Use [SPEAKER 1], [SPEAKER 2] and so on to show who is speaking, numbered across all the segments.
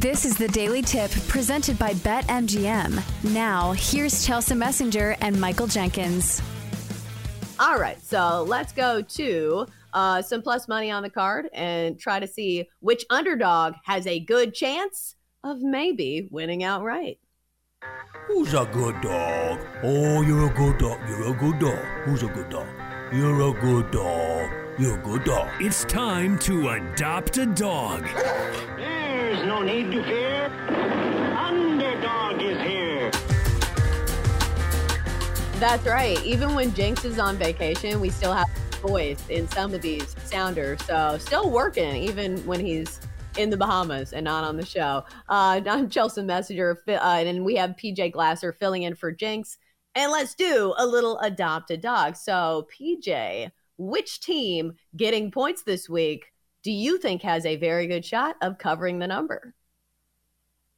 [SPEAKER 1] This is the Daily Tip presented by BetMGM. Now, here's Chelsea Messenger and Michael Jenkins.
[SPEAKER 2] All right, so let's go to uh, some plus money on the card and try to see which underdog has a good chance of maybe winning outright.
[SPEAKER 3] Who's a good dog? Oh, you're a good dog. You're a good dog. Who's a good dog? You're a good dog. You're a good dog.
[SPEAKER 4] It's time to adopt a dog.
[SPEAKER 5] There's no need to fear. Underdog is here.
[SPEAKER 2] That's right. Even when Jinx is on vacation, we still have voice in some of these sounders. So still working, even when he's in the Bahamas and not on the show. Uh, I'm Chelsea Messenger, uh, and we have PJ Glasser filling in for Jinx. And let's do a little adopt a dog. So, PJ, which team getting points this week do you think has a very good shot of covering the number?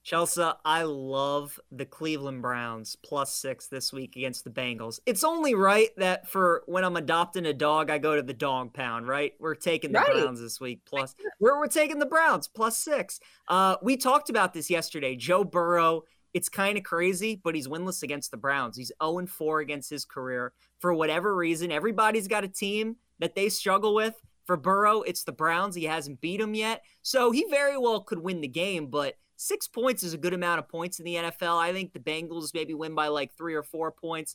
[SPEAKER 6] Chelsea, I love the Cleveland Browns plus six this week against the Bengals. It's only right that for when I'm adopting a dog, I go to the dog pound, right? We're taking the right. Browns this week. Plus, we're, we're taking the Browns plus six. Uh, we talked about this yesterday. Joe Burrow, it's kind of crazy, but he's winless against the Browns. He's 0 4 against his career. For whatever reason, everybody's got a team that they struggle with. For Burrow, it's the Browns. He hasn't beat them yet. So he very well could win the game, but Six points is a good amount of points in the NFL. I think the Bengals maybe win by like three or four points.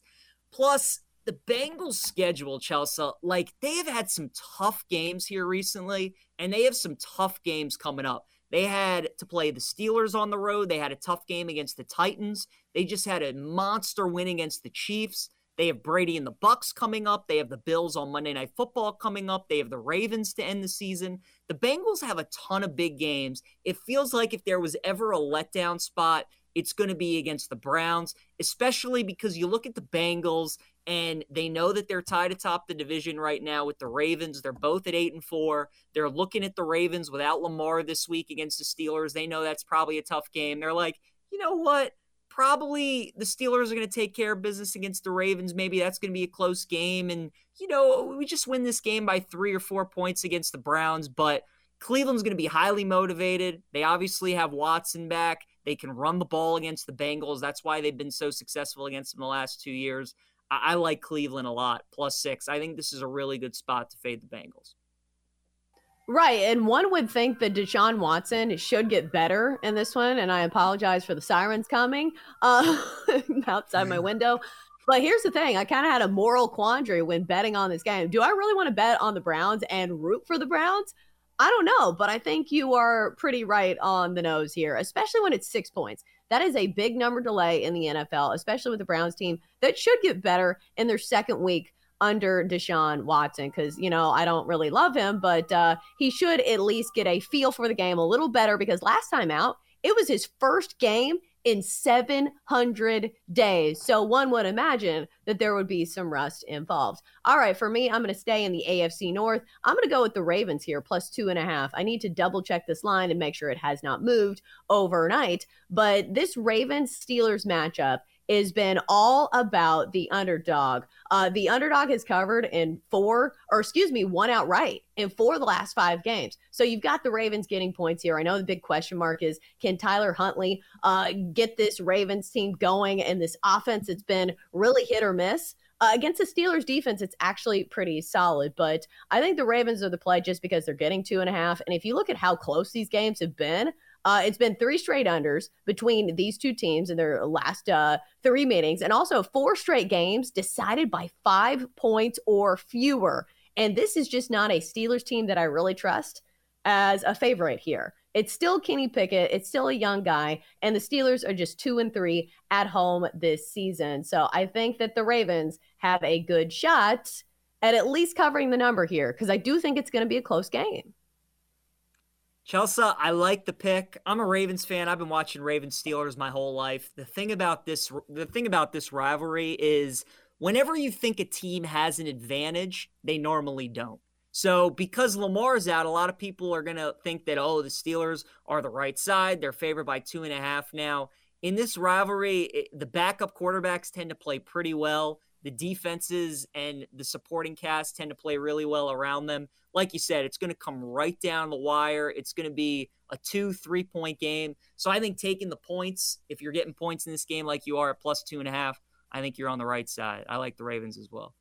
[SPEAKER 6] Plus, the Bengals schedule, Chelsea, like they have had some tough games here recently, and they have some tough games coming up. They had to play the Steelers on the road. They had a tough game against the Titans. They just had a monster win against the Chiefs. They have Brady and the Bucs coming up. They have the Bills on Monday Night Football coming up. They have the Ravens to end the season. The Bengals have a ton of big games. It feels like if there was ever a letdown spot, it's going to be against the Browns, especially because you look at the Bengals and they know that they're tied atop the division right now with the Ravens. They're both at 8 and 4. They're looking at the Ravens without Lamar this week against the Steelers. They know that's probably a tough game. They're like, "You know what? Probably the Steelers are going to take care of business against the Ravens. Maybe that's going to be a close game. And, you know, we just win this game by three or four points against the Browns. But Cleveland's going to be highly motivated. They obviously have Watson back. They can run the ball against the Bengals. That's why they've been so successful against them the last two years. I, I like Cleveland a lot, plus six. I think this is a really good spot to fade the Bengals.
[SPEAKER 2] Right. And one would think that Deshaun Watson should get better in this one. And I apologize for the sirens coming uh, outside my window. But here's the thing I kind of had a moral quandary when betting on this game. Do I really want to bet on the Browns and root for the Browns? I don't know, but I think you are pretty right on the nose here, especially when it's six points. That is a big number delay in the NFL, especially with the Browns team that should get better in their second week under Deshaun Watson because, you know, I don't really love him, but uh, he should at least get a feel for the game a little better because last time out, it was his first game in 700 days. So one would imagine that there would be some rust involved. All right, for me, I'm going to stay in the AFC North. I'm going to go with the Ravens here, plus two and a half. I need to double check this line and make sure it has not moved overnight. But this Ravens Steelers matchup has been all about the underdog. Uh, the underdog has covered in four, or excuse me, one outright in four of the last five games. So you've got the Ravens getting points here. I know the big question mark is can Tyler Huntley uh, get this Ravens team going and this offense? It's been really hit or miss. Uh, against the Steelers defense, it's actually pretty solid, but I think the Ravens are the play just because they're getting two and a half. And if you look at how close these games have been, uh, it's been three straight unders between these two teams in their last uh, three meetings, and also four straight games decided by five points or fewer. And this is just not a Steelers team that I really trust as a favorite here. It's still Kenny Pickett. It's still a young guy, and the Steelers are just two and three at home this season. So I think that the Ravens have a good shot at at least covering the number here because I do think it's going to be a close game.
[SPEAKER 6] Chelsea, I like the pick. I'm a Ravens fan. I've been watching Ravens Steelers my whole life. The thing about this the thing about this rivalry is whenever you think a team has an advantage, they normally don't. So because Lamar's out, a lot of people are to think that, oh, the Steelers are the right side. They're favored by two and a half now. In this rivalry, it, the backup quarterbacks tend to play pretty well. The defenses and the supporting cast tend to play really well around them. Like you said, it's going to come right down the wire. It's going to be a two, three point game. So I think taking the points, if you're getting points in this game like you are at plus two and a half, I think you're on the right side. I like the Ravens as well.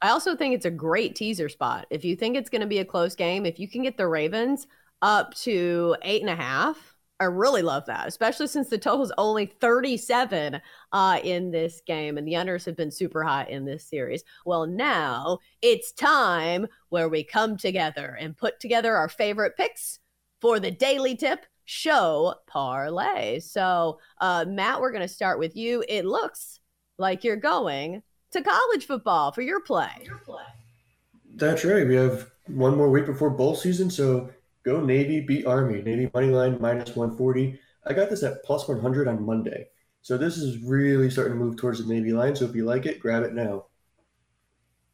[SPEAKER 2] I also think it's a great teaser spot. If you think it's going to be a close game, if you can get the Ravens up to eight and a half, I really love that, especially since the total is only 37 uh, in this game and the unders have been super hot in this series. Well, now it's time where we come together and put together our favorite picks for the daily tip show parlay. So, uh, Matt, we're going to start with you. It looks like you're going to college football for your play. Your play.
[SPEAKER 7] That's right. We have one more week before bowl season, so go Navy beat Army. Navy money line minus 140. I got this at plus 100 on Monday. So this is really starting to move towards the Navy line. So if you like it, grab it now.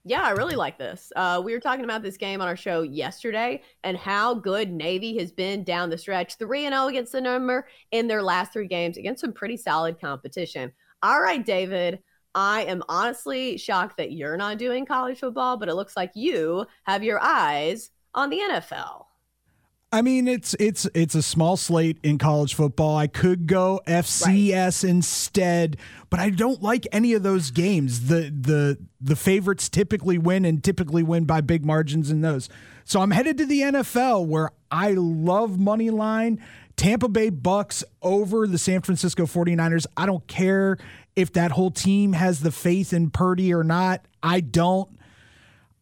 [SPEAKER 2] Yeah, I really like this. Uh, we were talking about this game on our show yesterday and how good Navy has been down the stretch 3 0 against the number in their last three games against some pretty solid competition. All right, David. I am honestly shocked that you're not doing college football, but it looks like you have your eyes on the NFL.
[SPEAKER 8] I mean, it's it's it's a small slate in college football. I could go FCS right. instead, but I don't like any of those games. The the the favorites typically win and typically win by big margins in those. So I'm headed to the NFL where I love money line. Tampa Bay Bucs over the San Francisco 49ers. I don't care if that whole team has the faith in Purdy or not. I don't.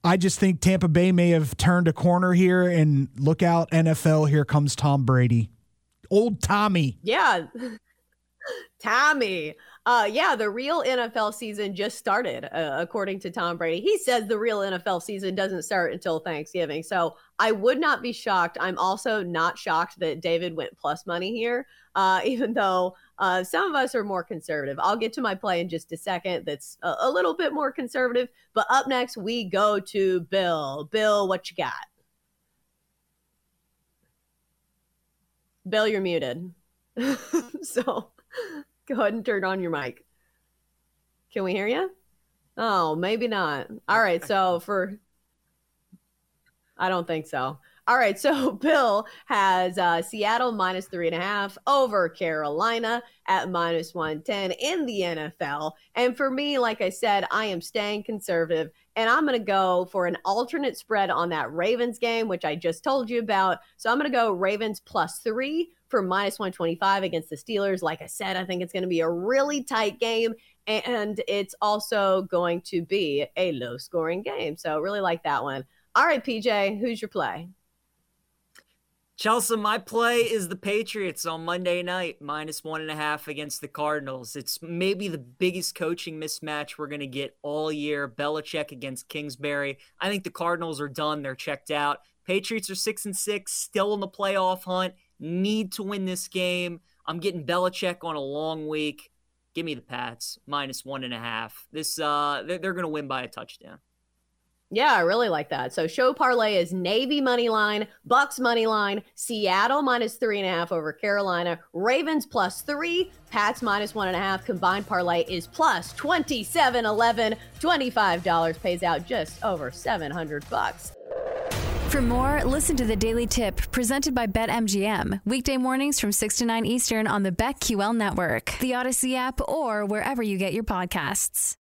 [SPEAKER 8] I just think Tampa Bay may have turned a corner here and look out NFL here comes Tom Brady. Old Tommy.
[SPEAKER 2] Yeah. Tommy. Uh, yeah, the real NFL season just started, uh, according to Tom Brady. He says the real NFL season doesn't start until Thanksgiving. So I would not be shocked. I'm also not shocked that David went plus money here, uh, even though uh, some of us are more conservative. I'll get to my play in just a second that's a, a little bit more conservative. But up next, we go to Bill. Bill, what you got? Bill, you're muted. so go ahead and turn on your mic. Can we hear you? Oh, maybe not. All right. So for, I don't think so. All right, so Bill has uh, Seattle minus three and a half over Carolina at minus 110 in the NFL. And for me, like I said, I am staying conservative and I'm going to go for an alternate spread on that Ravens game, which I just told you about. So I'm going to go Ravens plus three for minus 125 against the Steelers. Like I said, I think it's going to be a really tight game. And it's also going to be a low scoring game. So really like that one. All right, PJ, who's your play?
[SPEAKER 6] Chelsea, my play is the Patriots on Monday night, minus one and a half against the Cardinals. It's maybe the biggest coaching mismatch we're going to get all year. Belichick against Kingsbury. I think the Cardinals are done. They're checked out. Patriots are six and six, still in the playoff hunt. Need to win this game. I'm getting Belichick on a long week. Give me the Pats minus one and a half. This uh, they're, they're going to win by a touchdown.
[SPEAKER 2] Yeah, I really like that. So show parlay is Navy money line, Bucs money line, Seattle minus three and a half over Carolina, Ravens plus three, Pats minus one and a half. Combined parlay is plus 27 11. $25 pays out just over 700 bucks.
[SPEAKER 1] For more, listen to the Daily Tip presented by BetMGM. Weekday mornings from 6 to 9 Eastern on the BetQL network, the Audacy app, or wherever you get your podcasts.